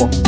Whoa.